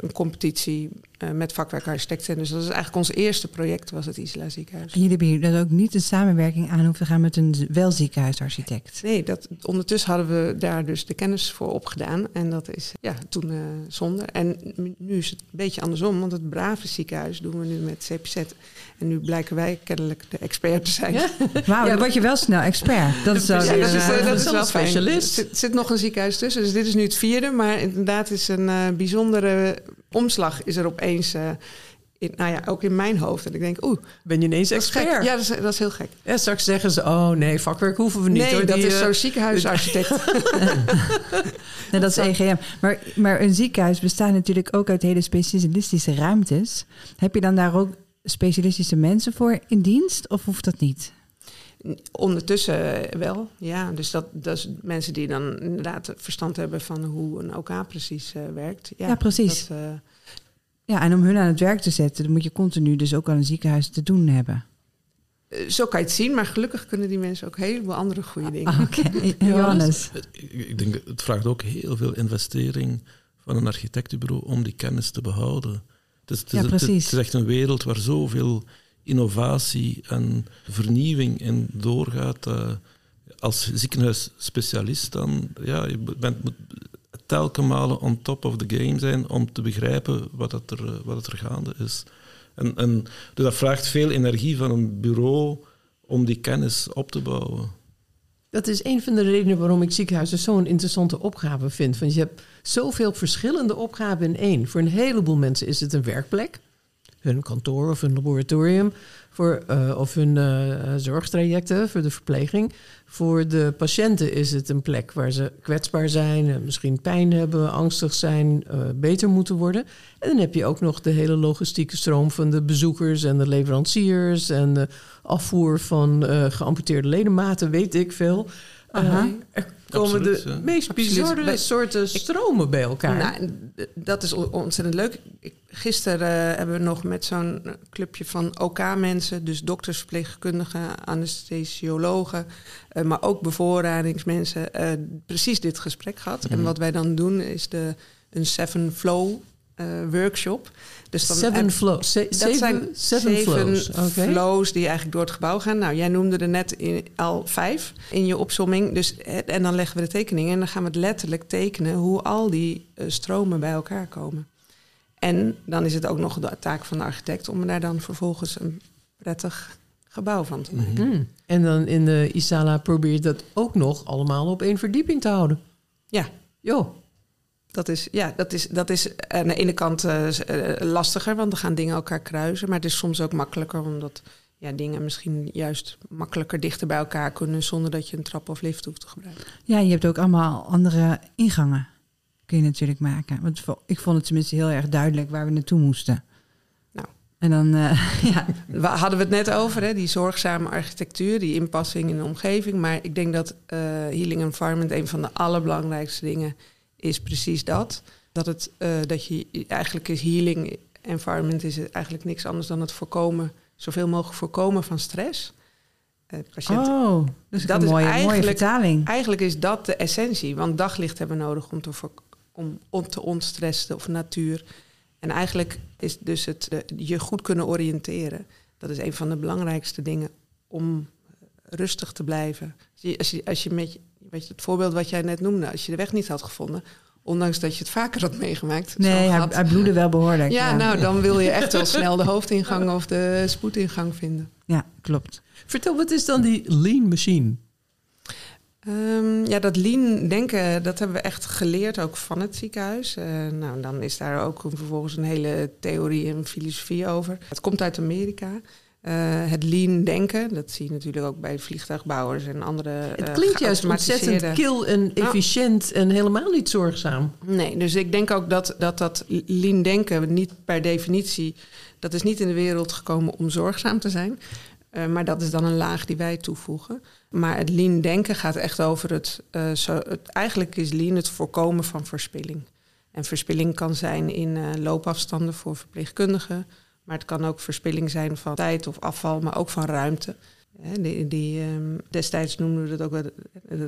een competitie uh, met vakwerkarchitecten. Dus dat is eigenlijk ons eerste project, was het Isla Ziekenhuis. En jullie hebben dus ook niet een samenwerking aan hoeven gaan met een wel ziekenhuisarchitect? Nee, dat, ondertussen hadden we daar dus de kennis voor opgedaan. En dat is ja, toen uh, zonde. En nu is het een beetje andersom, want het Brave ziekenhuis doen we nu met CPZ. En nu blijken wij kennelijk de expert te zijn. Ja? Wauw, dan word je wel snel expert. Dat is, wel, ja, dat is, uh, dat is wel specialist. Er zit, zit, nog een ziekenhuis tussen, dus dit is nu het vierde. Maar inderdaad is een uh, bijzondere omslag is er opeens... Uh, in, nou ja, ook in mijn hoofd. En ik denk, oeh. Ben je ineens expert? Ja, dat is, dat is heel gek. Ja, straks zeggen ze, oh nee, vakwerk hoeven we niet. Nee, hoor, dat die, is zo'n ziekenhuisarchitect. nee, dat is EGM. Maar, maar een ziekenhuis bestaat natuurlijk ook uit hele specialistische ruimtes. Heb je dan daar ook specialistische mensen voor in dienst of hoeft dat niet? Ondertussen wel, ja. Dus dat, dat is mensen die dan inderdaad verstand hebben van hoe een OK precies uh, werkt. Ja, ja precies. Dat, uh, ja, en om hun aan het werk te zetten, dan moet je continu dus ook aan een ziekenhuis te doen hebben. Uh, zo kan je het zien, maar gelukkig kunnen die mensen ook heleboel andere goede dingen. Ah, Oké, okay. Johannes. Ik denk, het vraagt ook heel veel investering van een architectenbureau om die kennis te behouden. Het is, het is, ja, precies. Het is echt een wereld waar zoveel innovatie en vernieuwing in doorgaat. Uh, als ziekenhuisspecialist dan, ja, je bent, moet telkens malen on top of the game zijn om te begrijpen wat, het er, wat het er gaande is. En, en, dus dat vraagt veel energie van een bureau om die kennis op te bouwen. Dat is een van de redenen waarom ik ziekenhuizen zo'n interessante opgave vind. Want je hebt zoveel verschillende opgaven in één. Voor een heleboel mensen is het een werkplek hun kantoor of hun laboratorium voor, uh, of hun uh, zorgtrajecten voor de verpleging. Voor de patiënten is het een plek waar ze kwetsbaar zijn, misschien pijn hebben, angstig zijn, beter moeten worden. En dan heb je ook nog de hele logistieke stroom van de bezoekers en de leveranciers en de afvoer van geamputeerde ledematen, weet ik veel. Er komen Absoluut, de meest bizarre soorten stromen bij elkaar. Nou, dat is on- ontzettend leuk. Ik, gisteren eh, hebben we nog met zo'n clubje van OK-mensen, dus dokters, verpleegkundigen, anesthesiologen, eh, maar ook bevoorradingsmensen, eh, precies dit gesprek gehad. En wat wij dan doen is de, een Seven Flow workshop. Dus dan seven flows. Se- dat zeven, zijn seven flows. Oké. flows die eigenlijk door het gebouw gaan. Nou, jij noemde er net in, al vijf in je opsomming. Dus, eh, en dan leggen we de tekeningen en dan gaan we het letterlijk tekenen hoe al die eh, stromen bij elkaar komen. En dan is het ook nog de taak van de architect om er daar dan vervolgens een prettig gebouw van te maken. Hmm. En dan in de Isala probeer je dat ook nog allemaal op één verdieping te houden. Ja. Jo. Dat is, ja, dat is, dat is aan de ene kant eh, eh, lastiger, want dan gaan dingen elkaar kruisen. Maar het is soms ook makkelijker, omdat ja, dingen misschien juist makkelijker dichter bij elkaar kunnen zonder dat je een trap of lift hoeft te gebruiken. Ja, je hebt ook allemaal andere ingangen. Kun je natuurlijk maken. Want ik vond het tenminste heel erg duidelijk waar we naartoe moesten. Nou. En dan, eh, ja, We hadden we het net over, hè, die zorgzame architectuur, die inpassing in de omgeving. Maar ik denk dat eh, Healing Environment een van de allerbelangrijkste dingen is precies dat. Dat, het, eh, dat je eigenlijk is Healing Environment is het eigenlijk niks anders dan het voorkomen, zoveel mogelijk voorkomen van stress. Eh, patiënt oh, dat is Dat een is mooie, mooie eigenlijk- vertaling. Eigenlijk is dat de essentie, want daglicht hebben we nodig om te, om, om te ontstressen of natuur. En eigenlijk is dus het de- je goed kunnen oriënteren. Dat is een van de belangrijkste dingen om rustig te blijven. Als je, als je, als je met je, weet je, het voorbeeld wat jij net noemde, als je de weg niet had gevonden, ondanks dat je het vaker had meegemaakt. Nee, hij, hij bloedde wel behoorlijk. ja, nou dan wil je echt wel snel de hoofdingang of de spoedingang vinden. Ja, klopt. Vertel, wat is dan die lean machine? Ehm, ja, dat lean denken, dat hebben we echt geleerd ook van het ziekenhuis. Eh, nou, dan is daar ook een- vervolgens een hele theorie en filosofie over. Het komt uit Amerika. Eh, het lean denken, dat zie je natuurlijk ook bij vliegtuigbouwers en andere. Het eh, klinkt juist ontzettend kil en efficiënt en helemaal niet zorgzaam. Nee, dus ik denk ook dat dat, dat lean denken niet per definitie... dat is niet in de wereld gekomen om zorgzaam te zijn. Eh, maar dat is dan een laag die wij toevoegen. Maar het lean denken gaat echt over het... zo, het eigenlijk is lean het voorkomen van verspilling. En verspilling kan zijn in loopafstanden voor verpleegkundigen... maar het kan ook verspilling zijn van tijd of afval, maar ook van ruimte... Die, die, ehm, destijds noemden we dat ook wel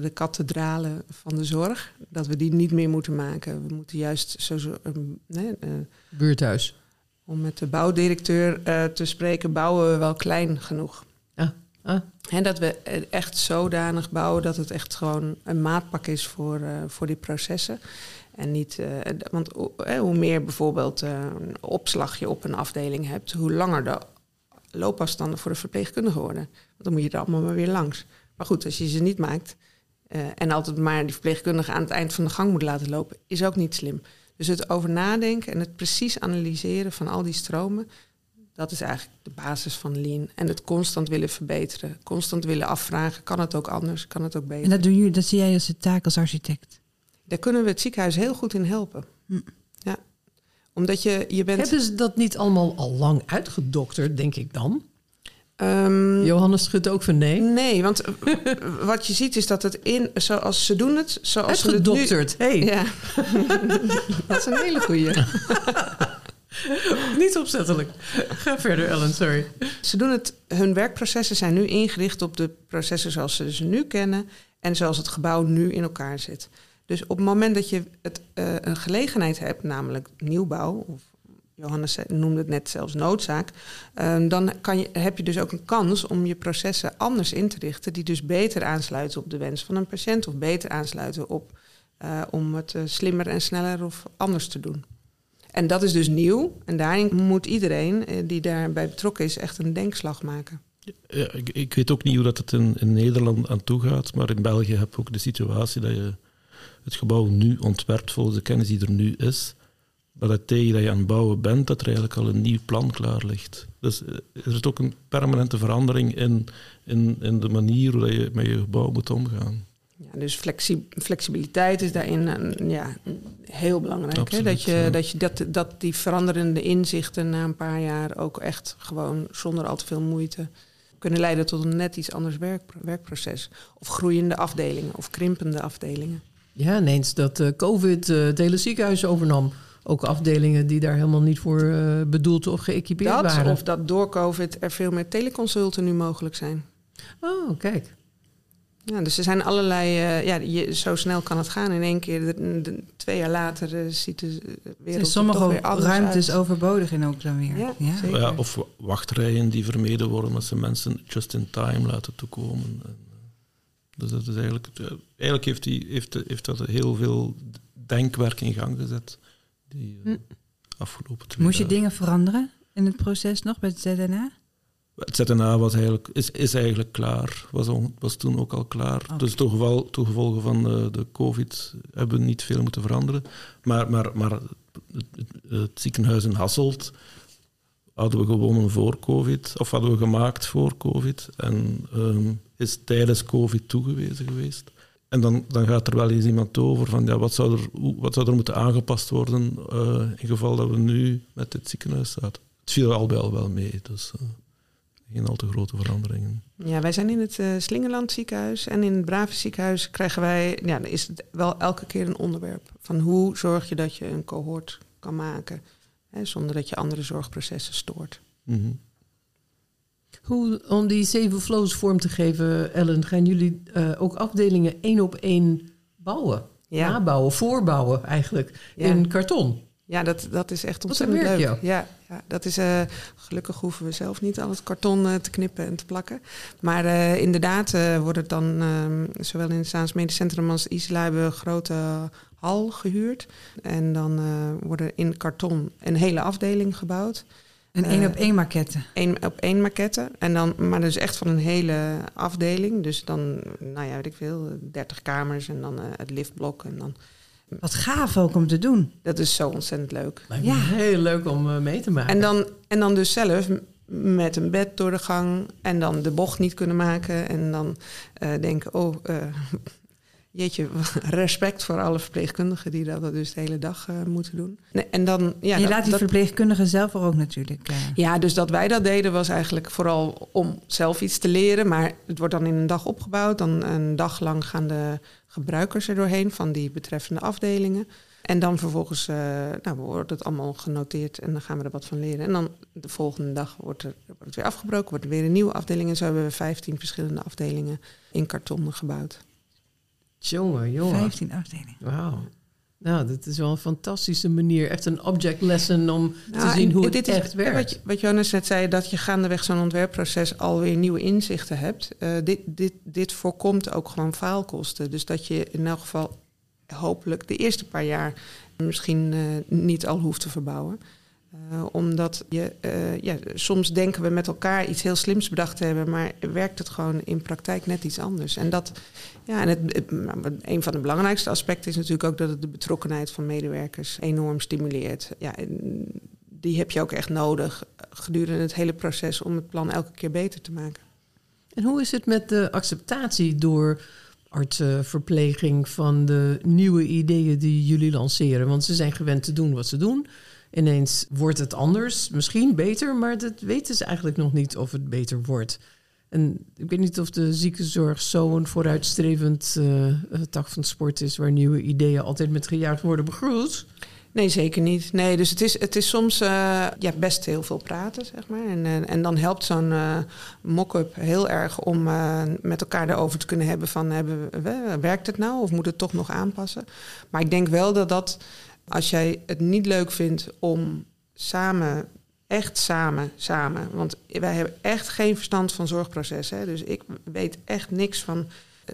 de, kathedralen van de zorg. Dat we die niet meer moeten maken. We moeten juist, zo, zo, ehm, nee, eh, Buurthuis. om met de bouwdirecteur eh, te spreken, bouwen we wel klein genoeg. Ah, ah. En dat we eh, echt zodanig bouwen dat het echt gewoon een maatpak is voor, eh, voor die processen. En niet, eh, want eh, hoe meer bijvoorbeeld eh, een opslag je op een afdeling hebt, hoe langer de loopafstanden voor de verpleegkundigen worden. Want dan moet je er allemaal maar weer langs. Maar goed, als je ze niet maakt en altijd maar die verpleegkundige aan het eind van de gang moet laten lopen, is ook niet slim. Dus het over nadenken en het precies analyseren van al die stromen, dat is eigenlijk de basis van lean. En het constant willen verbeteren, constant willen afvragen, kan het ook anders, kan het ook beter. En dat, doe je, dat zie jij als de taak als architect. Daar kunnen we het ziekenhuis heel goed in helpen. Hm. Ja. Omdat je, je bent... Hebben ze dat niet allemaal al lang uitgedokterd, denk ik dan? Ehm, Johannes schudt ook van nee. Nee, want wat je ziet is dat het in, zoals ze doen het, zoals ze het nu... Uitgedokterd. Hey, Ja, dat is een hele goeie. niet opzettelijk. Ga verder, Ellen, sorry. Ze doen het, hun werkprocessen zijn nu ingericht op de processen zoals ze ze nu kennen en zoals het gebouw nu in elkaar zit. Dus op het moment dat je het, eh, een gelegenheid hebt, namelijk nieuwbouw, of Johannes noemde het net zelfs noodzaak, eh, dan kan je, heb je dus ook een kans om je processen anders in te richten, die dus beter aansluiten op de wens van een patiënt of beter aansluiten op eh, om het eh, slimmer en sneller of anders te doen. En dat is dus nieuw. En daarin moet iedereen die daarbij betrokken is echt een denkslag maken. Ik weet ook niet hoe dat het in, in Nederland aan toe gaat, maar in België heb je ook de situatie dat je het gebouw nu ontwerpt volgens de kennis die er nu is, maar dat tegen dat je aan het bouwen bent, dat er eigenlijk al een nieuw plan klaar ligt. Dus eh, er is ook een permanente verandering in, in, in de manier hoe je met je gebouw moet omgaan. Ja, dus flexi- flexibiliteit is daarin een, ja, heel belangrijk. hè? Dat, je, ja. dat, je, dat, dat die veranderende inzichten na een paar jaar ook echt gewoon zonder al te veel moeite kunnen leiden tot een net iets anders werk, werkproces. Of groeiende afdelingen of krimpende afdelingen. Ja, ineens dat eh, COVID eh, het hele ziekenhuis overnam. Ook afdelingen die daar helemaal niet voor eh, bedoeld of geëquipeerd Dat, waren. of dat door COVID er veel meer teleconsulten nu mogelijk zijn. Oh, kijk. Ja, dus er zijn allerlei, eh, ja, je, zo snel kan het gaan. In één keer, de, de- twee jaar later, ziet de wereld er sommige toch weer anders ruimtes uit. overbodig in ook dan weer. Ja, Ja. zeker. Ja, of wa- wachtrijen die vermeden worden, omdat ze mensen just in time laten toekomen. Eh, Dus dat is eigenlijk, ja, eigenlijk heeft, die, heeft, heeft dat heel veel denkwerk in gang gezet. Die eh, Hm. afgelopen twee Moest je dingen veranderen in het proces nog bij het ZNA? Het ZNA was eigenlijk, is, is eigenlijk klaar, was, on- was toen ook al klaar. Oké. Dus ten gevolge van de, de COVID hebben we niet veel moeten veranderen. Maar, maar, maar het, het- het ziekenhuis in Hasselt hadden we gewonnen voor COVID, of hadden we gemaakt voor COVID. En ehm, is tijdens COVID toegewezen geweest. En dan, dan gaat er wel eens iemand over van ja, wat, zou er, wat zou er moeten aangepast worden eh, in geval dat we nu met dit ziekenhuis zaten. Het viel al bij al wel mee, dus eh, geen al te grote veranderingen. Ja, wij zijn in het eh, Slingerland ziekenhuis en in het Brave ziekenhuis krijgen wij, ja, dan is het wel elke keer een onderwerp van hoe zorg je dat je een cohort kan maken, hè, zonder dat je andere zorgprocessen stoort. Mhm. Hoe, om die zeven flows vorm te geven, Ellen, gaan jullie eh, ook afdelingen één op één bouwen? Ja, Nabouwen, voorbouwen eigenlijk, Ja. in karton. ja dat, dat is echt ontzettend leuk. Ja, ja, dat is, eh, gelukkig hoeven we zelf niet al het karton eh, te knippen en te plakken. Maar inderdaad wordt het dan, ehm, zowel in het Staans Medisch Centrum als Isla hebben we een grote hal gehuurd. En dan worden in karton een hele afdeling gebouwd. Een Eh, één op één maquette. Eén op één maquette. En dan, maar dus echt van een hele afdeling. Dus dan, nou ja, weet ik veel, 30 kamers en dan eh, het liftblok. En dan, Wat gaaf ook om te doen. dat is zo ontzettend leuk. Lijkt me Ja. heel leuk om eh, mee te maken. En dan, en dan dus zelf met een bed door de gang. En dan de bocht niet kunnen maken. En dan eh, denken, oh, eh, jeetje, respect voor alle verpleegkundigen die dat dus de hele dag eh, moeten doen. Nee, en dan, ja, je dat- laat die dat- verpleegkundigen zelf er ook natuurlijk. eh, Ja, dus dat wij dat deden was eigenlijk vooral om zelf iets te leren. Maar het wordt dan in een dag opgebouwd. Dan een dag lang gaan de gebruikers er doorheen van die betreffende afdelingen. En dan vervolgens eh, nou, wordt het allemaal genoteerd en dan gaan we er wat van leren. En dan de volgende dag wordt, er, wordt het weer afgebroken, wordt er weer een nieuwe afdeling. En zo hebben we 15 verschillende afdelingen in karton gebouwd. Jongen, jongen. 15 afdelingen. Wauw. Nou, dat is wel een fantastische manier. Echt een object lesson om te Nou, zien en hoe het dit is- echt werkt. Wat, wat Jonas net zei, dat je gaandeweg zo'n ontwerpproces alweer nieuwe inzichten hebt. Eh, dit, dit, dit voorkomt ook gewoon faalkosten. Dus dat je in elk geval hopelijk de eerste paar jaar misschien eh, niet al hoeft te verbouwen. Eh, omdat je, eh, ja, soms denken we met elkaar iets heel slims bedacht te hebben, maar werkt het gewoon in praktijk net iets anders. En dat, ja, en het, maar een van de belangrijkste aspecten is natuurlijk ook dat het de betrokkenheid van medewerkers enorm stimuleert. Ja, die heb je ook echt nodig gedurende het hele proces om het plan elke keer beter te maken. En hoe is het met de acceptatie door artsen, verpleging van de nieuwe ideeën die jullie lanceren? Want ze zijn gewend te doen wat ze doen. Ineens wordt het anders. Misschien beter, maar dat weten ze eigenlijk nog niet of het beter wordt. En ik weet niet of de ziekenzorg zo'n vooruitstrevend uh, tak van sport is... waar nieuwe ideeën altijd met gejaagd worden begroet. Nee, zeker niet. Nee, dus het is, het is soms uh, ja, best heel veel praten, zeg maar. En, en, en dan helpt zo'n mock-up heel erg om met elkaar erover te kunnen hebben van... Hebben we, werkt het nou of moet het toch nog aanpassen? Maar ik denk wel dat dat, als jij het niet leuk vindt om samen echt samen, samen. Want wij hebben echt geen verstand van zorgprocessen. Dus ik weet echt niks van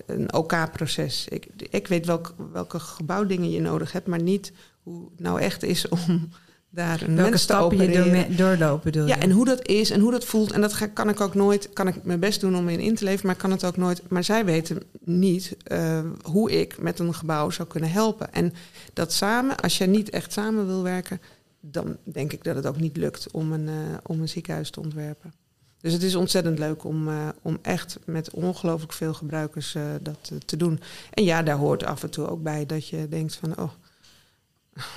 een OK-proces. ik, ik weet welk, welke gebouwdingen je nodig hebt, maar niet hoe het nou echt is om daar een Welke stappen je doorlopen bedoel Ja, en hoe dat is en hoe dat voelt. En dat ga, kan ik ook nooit, kan ik mijn best doen om in in te leven, maar ik kan het ook nooit. Maar zij weten niet eh, hoe ik met een gebouw zou kunnen helpen. En dat samen, als je niet echt samen wil werken, dan denk ik dat het ook niet lukt om een, eh, om een ziekenhuis te ontwerpen. Dus het is ontzettend leuk om, eh, om echt met ongelooflijk veel gebruikers dat te doen. En ja, daar hoort af en toe ook bij dat je denkt van, oh,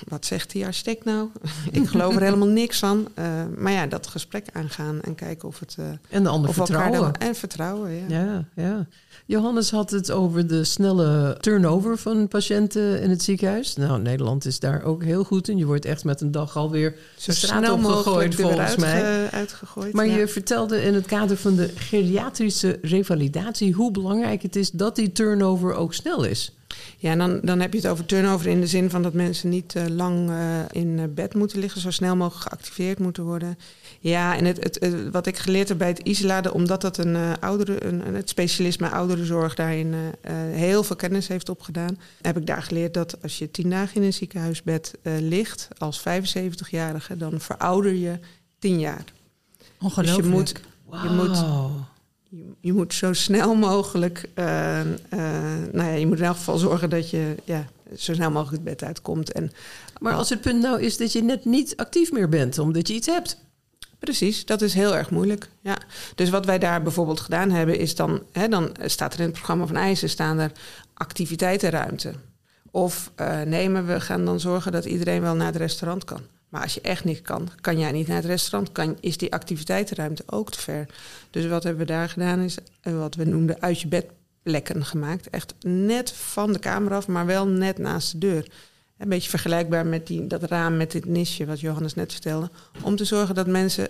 wat zegt die architect nou? ik geloof er helemaal niks van. Eh, maar ja, dat gesprek aangaan en kijken of het... eh, En de ander vertrouwen. dan- en vertrouwen, ja. Ja, ja. Johannes had het over de snelle turnover van patiënten in het ziekenhuis. Nou, Nederland is daar ook heel goed in. Je wordt echt met een dag alweer Zo straat snel opgegooid, volgens mij. uitge- uitgegooid. Maar ja. je vertelde in het kader van de geriatrische revalidatie hoe belangrijk het is dat die turnover ook snel is. Ja, en dan, dan heb je het over turnover in de zin van dat mensen niet eh, lang eh, in eh, bed moeten liggen, zo snel mogelijk geactiveerd moeten worden. Ja, en het, het, het- wat ik geleerd heb bij het ISLA, omdat dat een eh, oudere, een, het specialisme ouderenzorg daarin heel veel kennis heeft opgedaan, heb ik daar geleerd dat als je tien dagen in een ziekenhuisbed ligt als 75-jarige, dan verouder je tien jaar. Ongelooflijk. Dus je moet, je moet. Je, je moet zo snel mogelijk, eh, nou ja, je moet in elk geval zorgen dat je ja, zo snel mogelijk het bed uitkomt. En Maar als het punt nou is dat je net niet actief meer bent omdat je iets hebt. precies, dat is heel erg moeilijk. Ja. Dus wat wij daar bijvoorbeeld gedaan hebben, is dan, hè, dan staat er in het programma van eisen staan er activiteitenruimte. Of nee, maar we gaan dan zorgen dat iedereen wel naar het restaurant kan. Maar als je echt niet kan, kan jij niet naar het restaurant, kan, is die activiteitenruimte ook te ver. Dus wat hebben we daar gedaan is eh, wat we noemden uit je bed plekken gemaakt. Echt net van de kamer af, maar wel net naast de deur. Een beetje vergelijkbaar met die, dat raam met dit nisje wat Johannes net vertelde. Om te zorgen dat mensen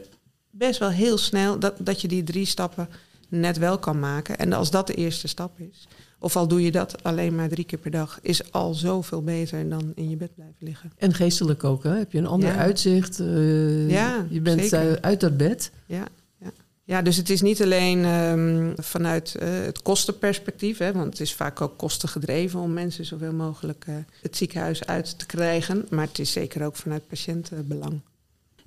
best wel heel snel, dat, dat je die drie stappen net wel kan maken. En als dat de eerste stap is, of al doe je dat alleen maar drie keer per dag, is al zoveel beter dan in je bed blijven liggen. En geestelijk ook, hè? heb je een ander Ja. uitzicht. eh, Ja, je bent zeker. eh, uit dat bed. Ja, ja. ja dus het is niet alleen ehm, vanuit eh, het kostenperspectief, hè, want het is vaak ook kostengedreven om mensen zoveel mogelijk het ziekenhuis uit te krijgen. Maar het is zeker ook vanuit patiëntenbelang.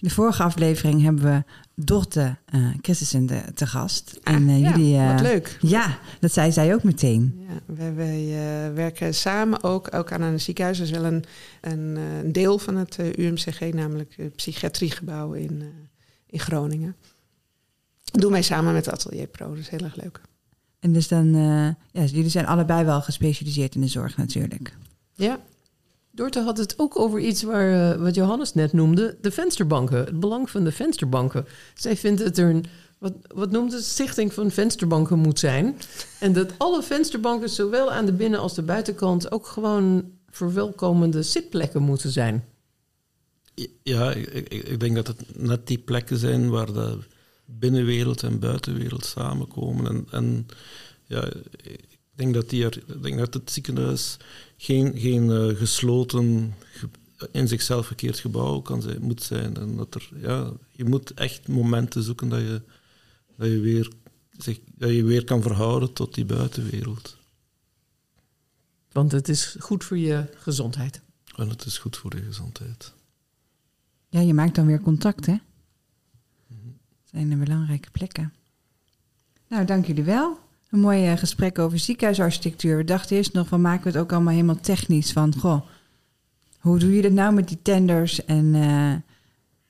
In de vorige aflevering hebben we Dorte eh Christensen de- te gast. Ah, en eh, ja, jullie... eh, wat leuk. Ja, dat zei zij ook meteen. Ja, wij, wij werken samen ook, ook aan een ziekenhuis. Dat is wel een, een, een deel van het UMCG, namelijk het psychiatriegebouw in, in Groningen. Dat doen wij samen met Atelier Pro, dat is heel erg leuk. En dus dan... ja, jullie zijn allebei wel gespecialiseerd in de zorg natuurlijk. Ja, Dorte had het ook over iets waar, eh, wat Johannes net noemde, de vensterbanken. Het belang van de vensterbanken. Zij vindt dat er een, wat, wat noemt het, stichting van vensterbanken moet zijn. En dat alle vensterbanken, zowel aan de binnen- als de buitenkant, ook gewoon verwelkomende zitplekken moeten zijn. Ja, ik, ik, ik denk dat het net die plekken zijn waar de binnenwereld en buitenwereld samenkomen. En, en ja, ik denk dat, die er, ik denk dat het ziekenhuis geen, geen eh, gesloten, ge- in zichzelf verkeerd gebouw kan zijn, moet zijn. En dat er, ja, je moet echt momenten zoeken dat je, dat je, weer, zich, dat je weer kan verhouden tot die buitenwereld. Want het is goed voor je gezondheid. En het is goed voor de gezondheid. Ja, je maakt dan weer contact, hè? Dat zijn er belangrijke plekken. Nou, dank jullie wel. Een mooi eh, gesprek over ziekenhuisarchitectuur. We dachten eerst nog, van maken we het ook allemaal helemaal technisch. Van, goh, hoe doe je dat nou met die tenders? En, eh,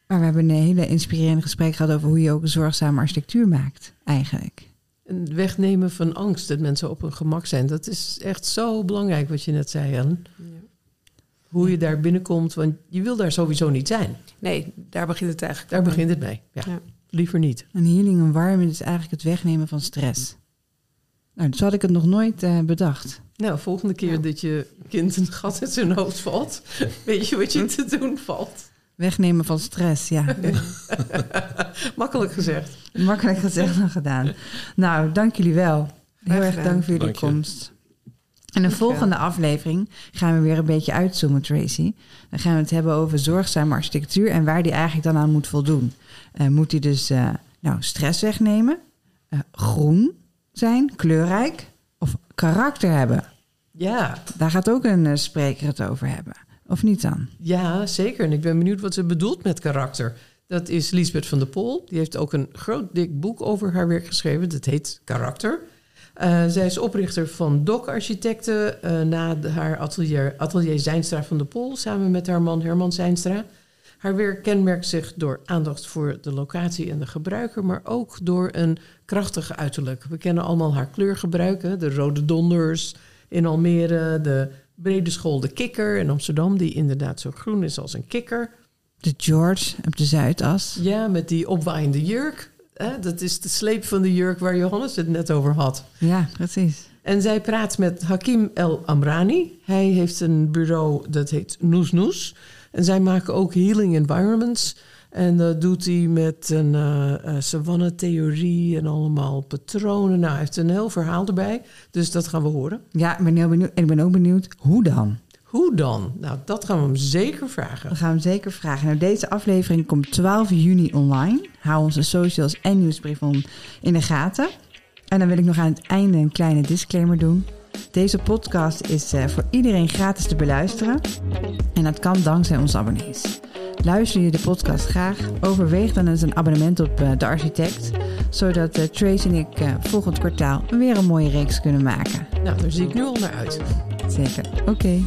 maar we hebben een hele inspirerende gesprek gehad over hoe je ook een zorgzame architectuur maakt, eigenlijk. En het wegnemen van angst, dat mensen op hun gemak zijn. Dat is echt zo belangrijk wat je net zei, Ellen. Hoe je daar binnenkomt, want je wil daar sowieso niet zijn. Nee, daar begint het eigenlijk. Daar begint het mee. Ja, Ja. Liever niet. Een healing environment is eigenlijk het wegnemen van stress. Nou, zo had ik het nog nooit eh, bedacht. Nou, volgende keer Ja. dat je kind een gat in zijn hoofd valt, weet je wat je te doen valt. Wegnemen van stress, ja. Makkelijk gezegd. Makkelijk gezegd dan gedaan. Nou, dank jullie wel. Heel erg dank voor jullie komst. In de volgende aflevering gaan we weer een beetje uitzoomen, Tracy. Dan gaan we het hebben over zorgzame architectuur en waar die eigenlijk dan aan moet voldoen. Eh, moet die dus eh, nou, stress wegnemen, eh, groen zijn, kleurrijk of karakter hebben? Ja, Daar gaat ook een eh, spreker het over hebben. Of niet dan? ja, zeker. En ik ben benieuwd wat ze bedoelt met karakter. Dat is Lisbeth van der Pol. Die heeft ook een groot dik boek over haar werk geschreven. Dat heet Karakter. Eh, zij is oprichter van DOC Architecten eh, na de- haar atelier, atelier Zijnstra van der Pol... samen met haar man Herman Zijnstra. Haar werk kenmerkt zich door aandacht voor de locatie en de gebruiker... maar ook door een krachtige uiterlijk. We kennen allemaal haar kleurgebruiken. De rode donders in Almere, de brede school de kikker in Amsterdam... die inderdaad zo groen is als een kikker. De George op de Zuidas. Ja, met die opwaaiende jurk. Hè? Dat is de sleep van de jurk waar Johannes het net over had. Ja, precies. En zij praat met Hakim El Amrani. Hij heeft een bureau dat heet Noes Noes. En zij maken ook healing environments. En dat doet hij met een eh, savanne-theorie en allemaal patronen. Nou, hij heeft een heel verhaal erbij. Dus dat gaan we horen. Ja, ik ben heel benieuwd. En ik ben ook benieuwd, hoe dan? Hoe dan? Nou, dat gaan we hem zeker vragen. We gaan hem zeker vragen. Nou, deze aflevering komt 12 juni online. Hou onze socials en nieuwsbrief om in de gaten. En dan wil ik nog aan het einde een kleine disclaimer doen. Deze podcast is eh, voor iedereen gratis te beluisteren. En dat kan dankzij onze abonnees. Luister je de podcast graag? Overweeg dan eens een abonnement op eh, De Architect. Zodat eh, Trace en ik volgend kwartaal weer een mooie reeks kunnen maken. Nou, daar zie ik nu al naar uit. Zeker. Oké.